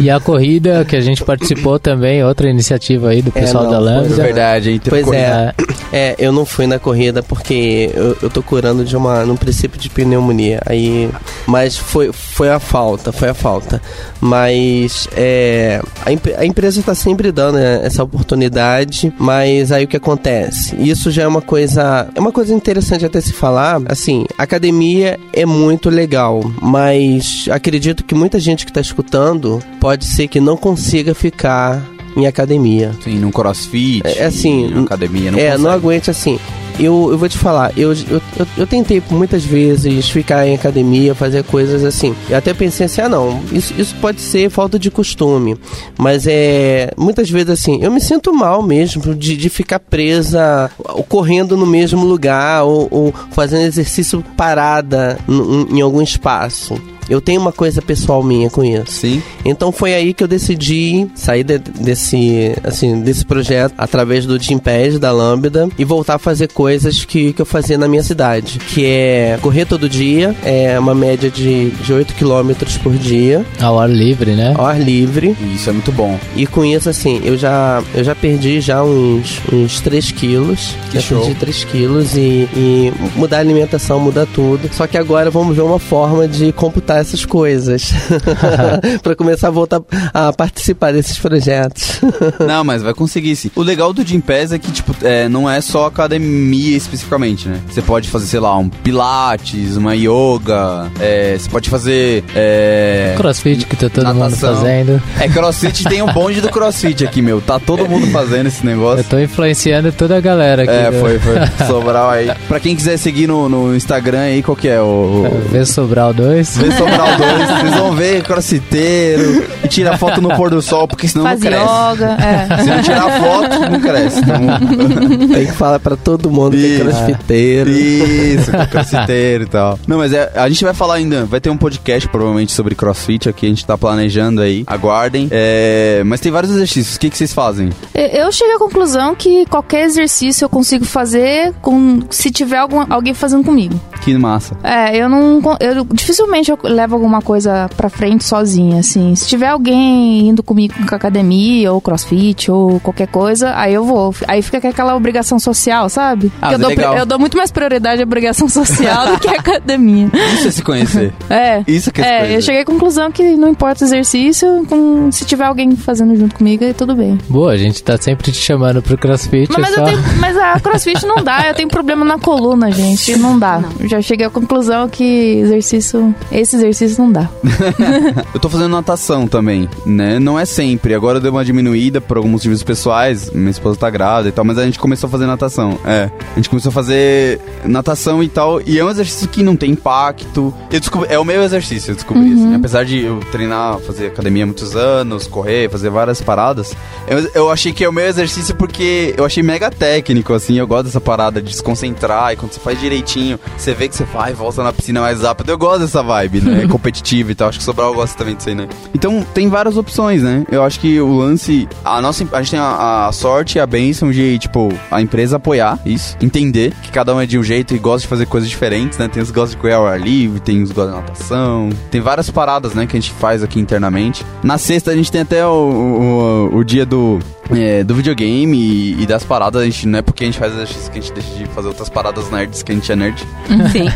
E a corrida que a gente participou também, outra iniciativa aí do É, pessoal não, da foi Lambda. É verdade, hein? Pois é. É, eu não fui na corrida porque eu, eu tô curando de uma numa, num princípio de pneumonia. Aí, mas foi, foi a falta, foi a falta. Mas é, a, a empresa está sempre dando né, essa oportunidade, mas aí o que acontece? Isso já é uma coisa, é uma coisa interessante até se falar. Assim, academia é muito legal, mas acredito que muita gente que está escutando pode ser que não consiga ficar em academia. Sim, num crossfit. É assim. Em academia, não É, consegue. não aguente assim. Eu, eu vou te falar, eu, eu, eu, eu tentei muitas vezes ficar em academia, fazer coisas assim. Eu até pensei assim, ah não, isso, isso pode ser falta de costume. Mas é. Muitas vezes assim, eu me sinto mal mesmo de, de ficar presa, correndo no mesmo lugar, ou, ou fazendo exercício parada em, em algum espaço. Eu tenho uma coisa pessoal minha com isso. Sim. Então foi aí que eu decidi sair de- desse, assim, desse projeto através do Gympass da Lambda e voltar a fazer coisas que, que eu fazia na minha cidade, que é correr todo dia, é uma média de, de 8 km por dia, Ao ar livre, né? ao ar livre. Isso é muito bom. E com isso, assim, eu já, eu já perdi já uns, uns 3 quilos. Que já show. perdi 3 quilos e, e mudar a alimentação muda tudo. Só que agora vamos ver uma forma de computar essas coisas. pra começar a voltar a participar desses projetos. Não, mas vai conseguir sim. O legal do Gym Pass é que, tipo, é, não é só academia especificamente, né? Você pode fazer, sei lá, um pilates, uma yoga, é, você pode fazer... É, Crossfit que tá todo mundo Natação. fazendo. é, crossfit tem um bonde do crossfit aqui, meu. Tá todo mundo fazendo esse negócio. Eu tô influenciando toda a galera aqui. É, do- foi, foi. Sobral aí. Pra quem quiser seguir no, no Instagram aí, qual que é? O, o, Vê Sobral 2. Vê Sobral 2, vocês vão ver crossfiteiro e tira foto no pôr do sol, porque senão Faz não cresce. yoga, é. Se não tirar foto, não cresce. Então, Tem que falar pra todo mundo que é Isso. crossfiteiro. Isso, com crossfiteiro e tal. Não, mas é, a gente vai falar ainda, vai ter um podcast provavelmente sobre crossfit aqui, a gente tá planejando aí, aguardem. É, mas tem vários exercícios, o que, que vocês fazem? Eu cheguei à conclusão que qualquer exercício eu consigo fazer com se tiver algum, alguém fazendo comigo. Que massa. É, eu não. Eu, dificilmente eu levo alguma coisa pra frente sozinha, assim. Se tiver alguém indo comigo com academia, ou crossfit, ou qualquer coisa, aí eu vou. Aí fica aquela obrigação social, sabe? Ah, Que eu, mas dou, é legal. eu dou muito mais prioridade à obrigação social do que à academia. Isso é se conhecer. É. Isso que é se É, conhecer. eu cheguei à conclusão que não importa o exercício, com, se tiver alguém fazendo junto comigo, aí tudo bem. Boa, a gente tá sempre te chamando pro crossfit. Mas, mas, é eu só... tenho- mas a crossfit não dá, eu tenho problema na coluna, gente. Não dá. Eu Já cheguei à conclusão que exercício. Esse exercício não dá. Eu tô fazendo natação também, né? Não é sempre. Agora deu uma diminuída por alguns motivos pessoais. Minha esposa tá grávida e tal, mas a gente começou a fazer natação. É. A gente começou a fazer natação e tal. E é um exercício que não tem impacto. Eu descobri, é o meu exercício, eu descobri. assim. Apesar de eu treinar, fazer academia há muitos anos, correr, fazer várias paradas, eu, eu achei que é o meu exercício porque eu achei mega técnico, assim. Eu gosto dessa parada de se concentrar e quando você faz direitinho, você vê que você vai e volta na piscina mais rápido. Eu gosto dessa vibe, né? Competitiva e tal. Acho que o Sobral gosta também disso aí, né? Então tem várias opções, né? Eu acho que o lance. A nossa. A gente tem a, a sorte e a bênção de, tipo, a empresa apoiar isso, entender que cada um é de um jeito e gosta de fazer coisas diferentes, né? Tem os que gostam de correr ao ar livre, tem os que gostam de natação, tem várias paradas, né, que a gente faz aqui internamente. Na sexta a gente tem até o, o, o dia do. é, do videogame e, e das paradas, a gente não é porque a gente faz exercício que a gente deixa de fazer outras paradas nerds que a gente é nerd. Sim.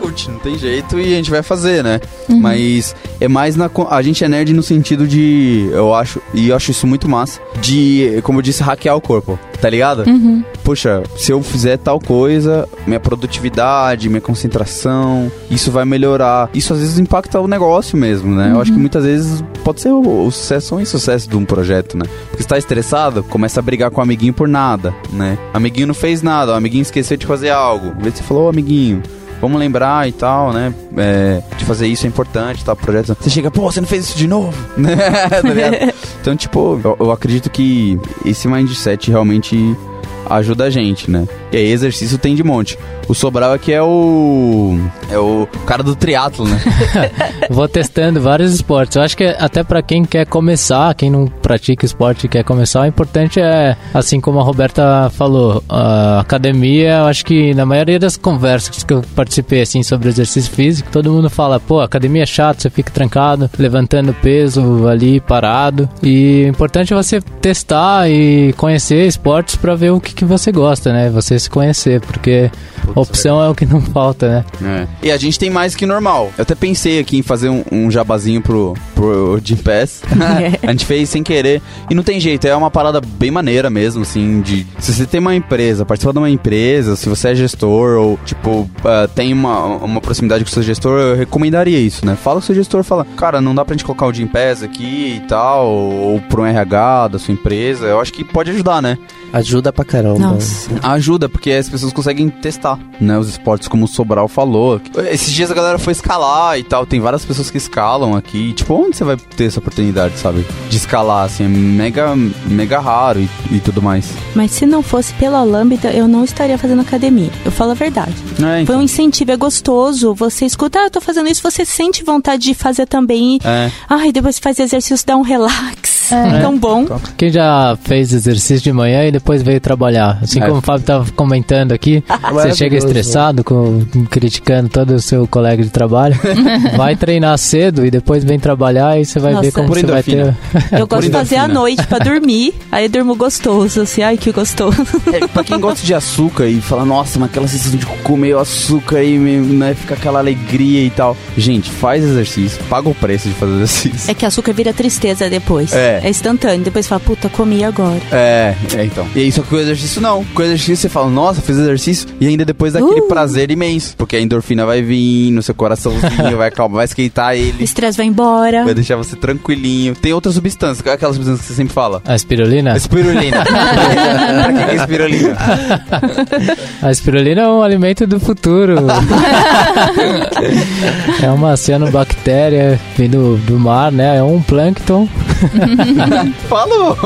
Curte, não tem jeito e a gente vai fazer, né? Mas é mais na. A gente é nerd no sentido de. Eu acho. E eu acho isso muito massa. De, como eu disse, hackear o corpo. Tá ligado? Poxa, se eu fizer tal coisa, minha produtividade, minha concentração, isso vai melhorar. Isso às vezes impacta o negócio mesmo, né? Eu acho que muitas vezes pode ser o, o sucesso ou insucesso de um projeto, né? Porque você tá estressado, começa a brigar com o amiguinho por nada, né? Amiguinho não fez nada, o amiguinho esqueceu de fazer algo. Vezes você falou, ô amiguinho, vamos lembrar e tal, né? É, de fazer isso é importante, tal, projeto. Você chega, pô, você não fez isso de novo, né? Tá então, tipo, eu, eu acredito que esse mindset realmente ajuda a gente, né? E aí exercício tem de monte. O Sobral aqui é o É o cara do triatlo, né? Vou testando vários esportes. Eu acho que até para quem quer começar, quem não pratica esporte e quer começar, o importante é, assim como a Roberta falou, a academia, eu acho que na maioria das conversas que eu participei assim sobre exercício físico, todo mundo fala, pô, academia é chato, você fica trancado, levantando peso ali parado. E o importante é você testar e conhecer esportes para ver o que, que você gosta, né? Você se conhecer, porque opção é o que não falta, né? É. E a gente tem mais que normal. Eu até pensei aqui em fazer um, um jabazinho pro, pro Gym Pass. a gente fez sem querer. E não tem jeito, é uma parada bem maneira mesmo, assim, de... Se você tem uma empresa, participa de uma empresa, se você é gestor ou, tipo, uh, tem uma, uma proximidade com o seu gestor, eu recomendaria isso, né? Fala com o seu gestor, fala, cara, não dá pra gente colocar o Gym Pass aqui e tal, ou pro RH da sua empresa. Eu acho que pode ajudar, né? Ajuda pra caramba. Nossa. Ajuda, porque as pessoas conseguem testar, né? Os esportes, como o Sobral falou. Esses dias a galera foi escalar e tal. Tem várias pessoas que escalam aqui. Tipo, onde você vai ter essa oportunidade, sabe? De escalar, assim, é mega, mega raro e, e tudo mais. Mas se não fosse pela Lambda, eu não estaria fazendo academia. Eu falo a verdade. É, então. Foi um incentivo, é gostoso. Você escuta, ah, eu tô fazendo isso, você sente vontade de fazer também. É. Ai, depois faz exercício, dá um relax. É. Tão bom. Quem já fez exercício de manhã e depois veio trabalhar? Assim É. como o Fábio tava comentando aqui, você chega estressado, com, criticando todo o seu colega de trabalho, vai treinar cedo e depois vem trabalhar e você vai ver Nossa. como Por você vai ter... endorfina. Eu gosto de fazer à endorfina. noite pra dormir. Aí eu durmo gostoso, assim. Ai, que gostoso. É, pra quem gosta de açúcar e fala, nossa, mas aquela sensação de comer o açúcar e né, fica aquela alegria e tal. Gente, faz exercício, paga o preço de fazer exercício. É que açúcar vira tristeza depois. É. instantâneo. Depois fala, puta, comi agora. É, é então. E aí, só que o exercício não. Com o exercício você fala, nossa, fiz exercício. E ainda depois dá aquele Uh. prazer imenso. Porque a endorfina vai vir no seu coraçãozinho, vai calma, vai esquentar O ele. estresse vai embora. Vai deixar você tranquilinho. Tem outras substâncias, qual é aquelas substâncias que você sempre fala? A espirulina? Espirulina. pra que é espirulina? A espirulina é um alimento do futuro. é uma cianobactéria vindo do mar, né? É um plâncton. Falou.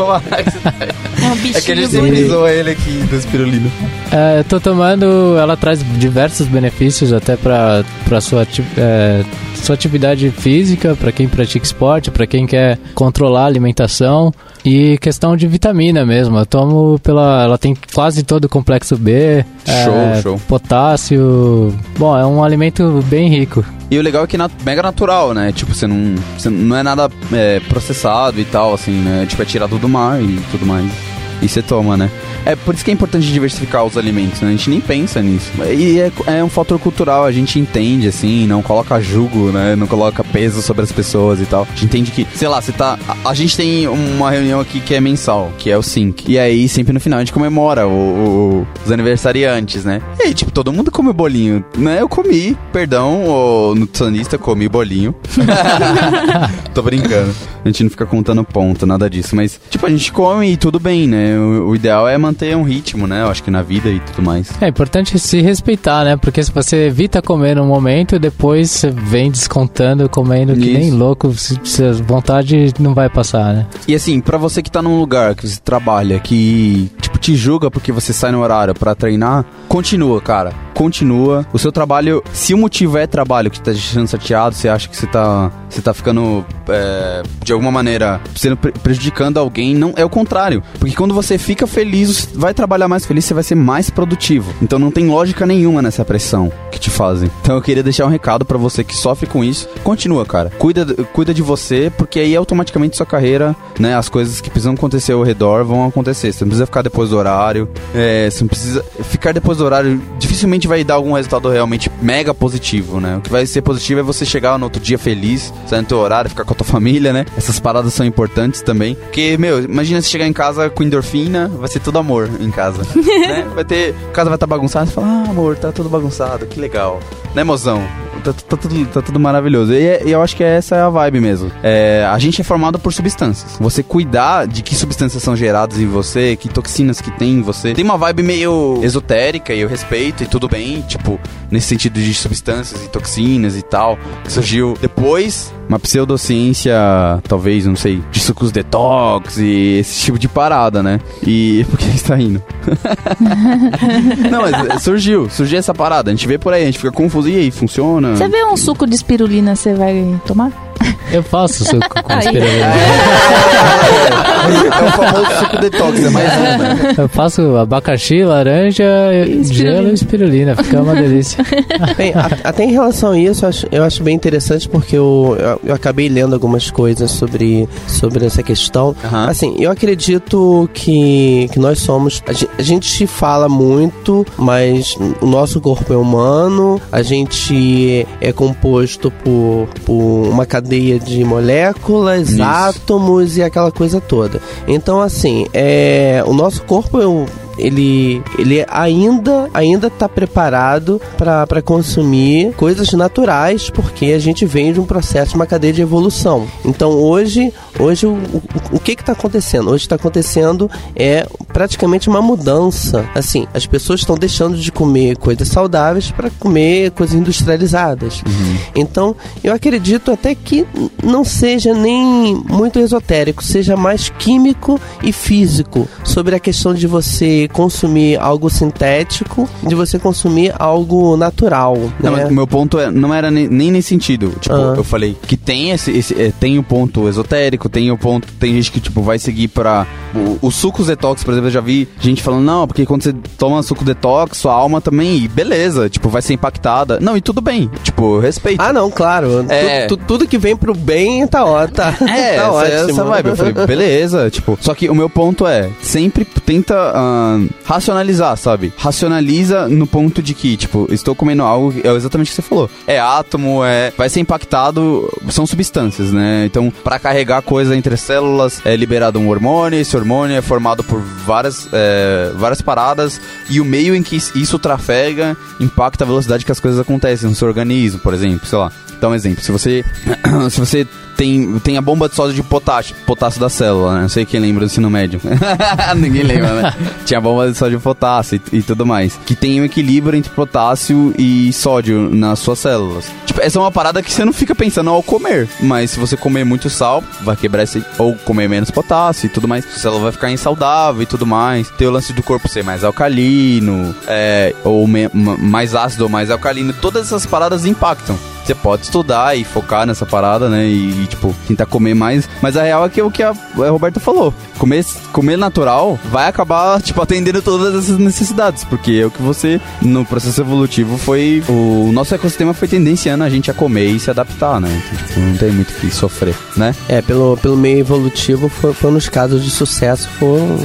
É um bichinho É zoou ele aqui da espirulina. É, eu tô tomando, ela traz diversos benefícios até pra, pra sua, é, sua atividade física, pra quem pratica esporte, pra quem quer controlar a alimentação e questão de vitamina mesmo. Eu tomo pela, ela tem quase todo o complexo B, Show, é, show. potássio. Bom, é um alimento bem rico. E o legal é que é mega natural, né? Tipo, você não, você não é nada é, processado e tal, assim, né? Tipo, é tirado do mar e tudo mais. E você toma, né? É por isso que é importante diversificar os alimentos, né? A gente nem pensa nisso. E é, é um fator cultural, a gente entende, assim, não coloca jugo, né? Não coloca peso sobre as pessoas e tal. A gente entende que, sei lá, você tá. A, a gente tem uma reunião aqui que é mensal, que é o Sync. E aí, sempre no final, a gente comemora o- o- os aniversariantes, né? E aí, tipo, todo mundo come bolinho, né? Eu comi, perdão, o nutricionista, comi bolinho. Tô brincando. A gente não fica contando ponto, nada disso. Mas, tipo, a gente come e tudo bem, né? O, o ideal é manter um ritmo, né? Eu acho que na vida e tudo mais. É importante se respeitar, né? Porque se você evita comer no momento, depois você vem descontando, comendo que Isso. nem louco, se, se a vontade não vai passar, né? E assim, pra você que tá num lugar que você trabalha, que, tipo, te julga porque você sai no horário pra treinar, continua, cara. Continua. O seu trabalho, se o motivo é trabalho que te tá deixando chateado, você acha que você tá, você tá ficando, é, de alguma maneira, sendo pre- prejudicando alguém, não, é o contrário. Porque quando você fica feliz, vai trabalhar mais feliz, você vai ser mais produtivo. Então não tem lógica nenhuma nessa pressão que te fazem. Então eu queria deixar um recado pra você que sofre com isso. Continua, cara. Cuida, cuida de você, porque aí automaticamente sua carreira, né, as coisas que precisam acontecer ao redor vão acontecer. Você não precisa ficar depois do horário. é, você não precisa ficar depois do horário. Dificilmente vai dar algum resultado realmente mega positivo, né? O que vai ser positivo é você chegar no outro dia feliz, sair no teu horário, ficar com a tua família, né? Essas paradas são importantes também. Porque, meu, imagina você chegar em casa com endorfina, vai ser tudo amor em casa. né? Vai ter. A casa vai estar bagunçada, você fala, ah, amor, tá tudo bagunçado, que legal. Né, mozão? Tá, tá tudo, tá tudo maravilhoso. E, é- e eu acho que essa é a vibe mesmo. É, a gente é formado por substâncias. Você cuidar de que substâncias são geradas em você, que toxinas que tem em você. Tem uma vibe meio esotérica e eu respeito e tudo bem, tipo, nesse sentido de substâncias e toxinas e tal, que surgiu depois uma pseudociência, talvez, não sei, de sucos detox e esse tipo de parada, né? E por que você tá rindo? não, mas é, surgiu, surgiu essa parada. A gente vê por aí, a gente fica confuso. E aí, funciona? Você vê um suco de espirulina, você vai tomar? Eu faço suco com espirulina. O famoso suco detox, é mais um, né? Eu faço abacaxi, laranja, gelo e espirulina. Fica uma delícia. Bem, a- até em relação a isso, eu acho, eu acho bem interessante porque eu, eu, eu acabei lendo algumas coisas sobre, sobre essa questão. Aham. Assim, eu acredito que, que nós somos. A gente, a gente fala muito, mas o nosso corpo é humano, a gente é composto por, por uma cadeia de moléculas, Isso. átomos e aquela coisa toda. Então, assim, é, o nosso corpo eu, ele, ele ainda ainda está preparado para consumir coisas naturais, porque a gente vem de um processo, uma cadeia de evolução. Então hoje, hoje o, o, o que está acontecendo? Hoje está acontecendo é praticamente uma mudança. Assim, as pessoas estão deixando de comer coisas saudáveis para comer coisas industrializadas. Então, eu acredito até que não seja nem muito esotérico, seja mais químico e físico sobre a questão de você consumir algo sintético, de você consumir algo natural. Não, né? mas o meu ponto é, não era nem, nem nesse sentido. Tipo, Ah. eu falei que tem esse, esse é, tem o ponto esotérico, tem o ponto, tem gente que tipo vai seguir pra os sucos detox, por exemplo, eu já vi gente falando não, porque quando você toma suco detox, sua alma também, beleza, tipo, vai ser impactada. Não, e tudo bem. Tipo, respeito. Ah, não, claro. Tu- É. tu- tudo que vem pro bem tá, ó, tá, É, tá essa, ótimo. essa vibe. Eu falei, beleza, tipo. Só que o meu ponto é, sempre tenta racionalizar, sabe? Racionaliza no ponto de que, tipo, estou comendo algo, é exatamente o que você falou. É átomo, é. Vai ser impactado, são substâncias, né? Então, pra carregar coisa entre as células, é liberado um hormônio, esse hormônio é formado por várias, é, várias paradas, e o meio em que isso trafega impacta a velocidade que as coisas acontecem no seu organismo, por exemplo, sei lá. Dá um exemplo, se você. se você tem, tem a bomba de sódio de potássio, potássio da célula, né? Não sei quem lembra do ensino médio. Ninguém lembra, né? Tinha a bomba de sódio de potássio e, e tudo mais. Que tem um equilíbrio entre potássio e sódio nas suas células. Tipo, essa é uma parada que você não fica pensando ao comer. Mas se você comer muito sal, vai quebrar esse. Ou comer menos potássio e tudo mais. Sua célula vai ficar insaudável e tudo mais. Tem o lance do corpo ser mais alcalino, é, ou me- ma- mais ácido ou mais alcalino. Todas essas paradas impactam. Você pode estudar e focar nessa parada, né? E, e, tipo, tentar comer mais. Mas a real é que é o que a, a Roberta falou. Comer, comer natural vai acabar, tipo, atendendo todas essas necessidades. Porque é o que você, no processo evolutivo, foi. O nosso ecossistema foi tendenciando a gente a comer e se adaptar, né? Então, tipo, não tem muito o que sofrer, né? É, pelo, pelo meio evolutivo, foi, foi nos casos de sucesso, foram.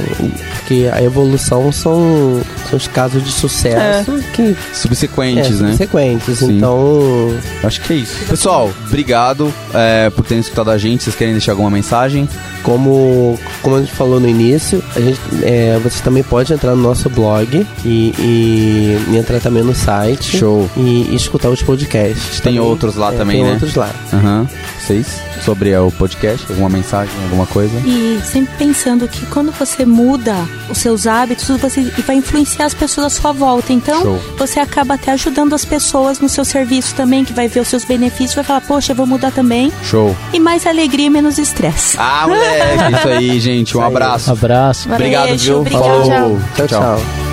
Porque a evolução são, são os casos de sucesso que. Subsequentes, é, né? Sequentes. Sim. Então. Acho que é isso. Pessoal, obrigado é, por terem escutado a gente. Vocês querem deixar alguma mensagem? Como, como a gente falou no início, a gente, é, você também pode entrar no nosso blog e, e- e entrar também no site. Show. E, e escutar os podcasts. Tem também. outros lá É, também, tem né? outros lá. Aham. Vocês? Sobre o podcast? Alguma mensagem? Alguma coisa? E sempre pensando que quando você muda os seus hábitos, você vai influenciar as pessoas à sua volta. Então, Show. você acaba até ajudando as pessoas no seu serviço também, que vai ver os seus benefícios, vai falar, poxa, eu vou mudar também. Show. E mais alegria e menos estresse. Ah, moleque. Isso aí, gente. Um abraço. Abraço. Obrigado, Beijo, viu? obrigado. Falou. Tchau, Tchau, tchau.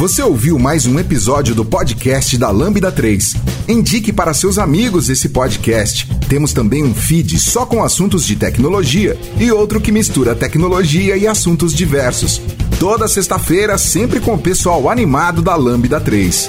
Você ouviu mais um episódio do podcast da Lambda 3. Indique para seus amigos esse podcast. Temos também um feed só com assuntos de tecnologia e outro que mistura tecnologia e assuntos diversos. Toda sexta-feira, sempre com o pessoal animado da Lambda 3.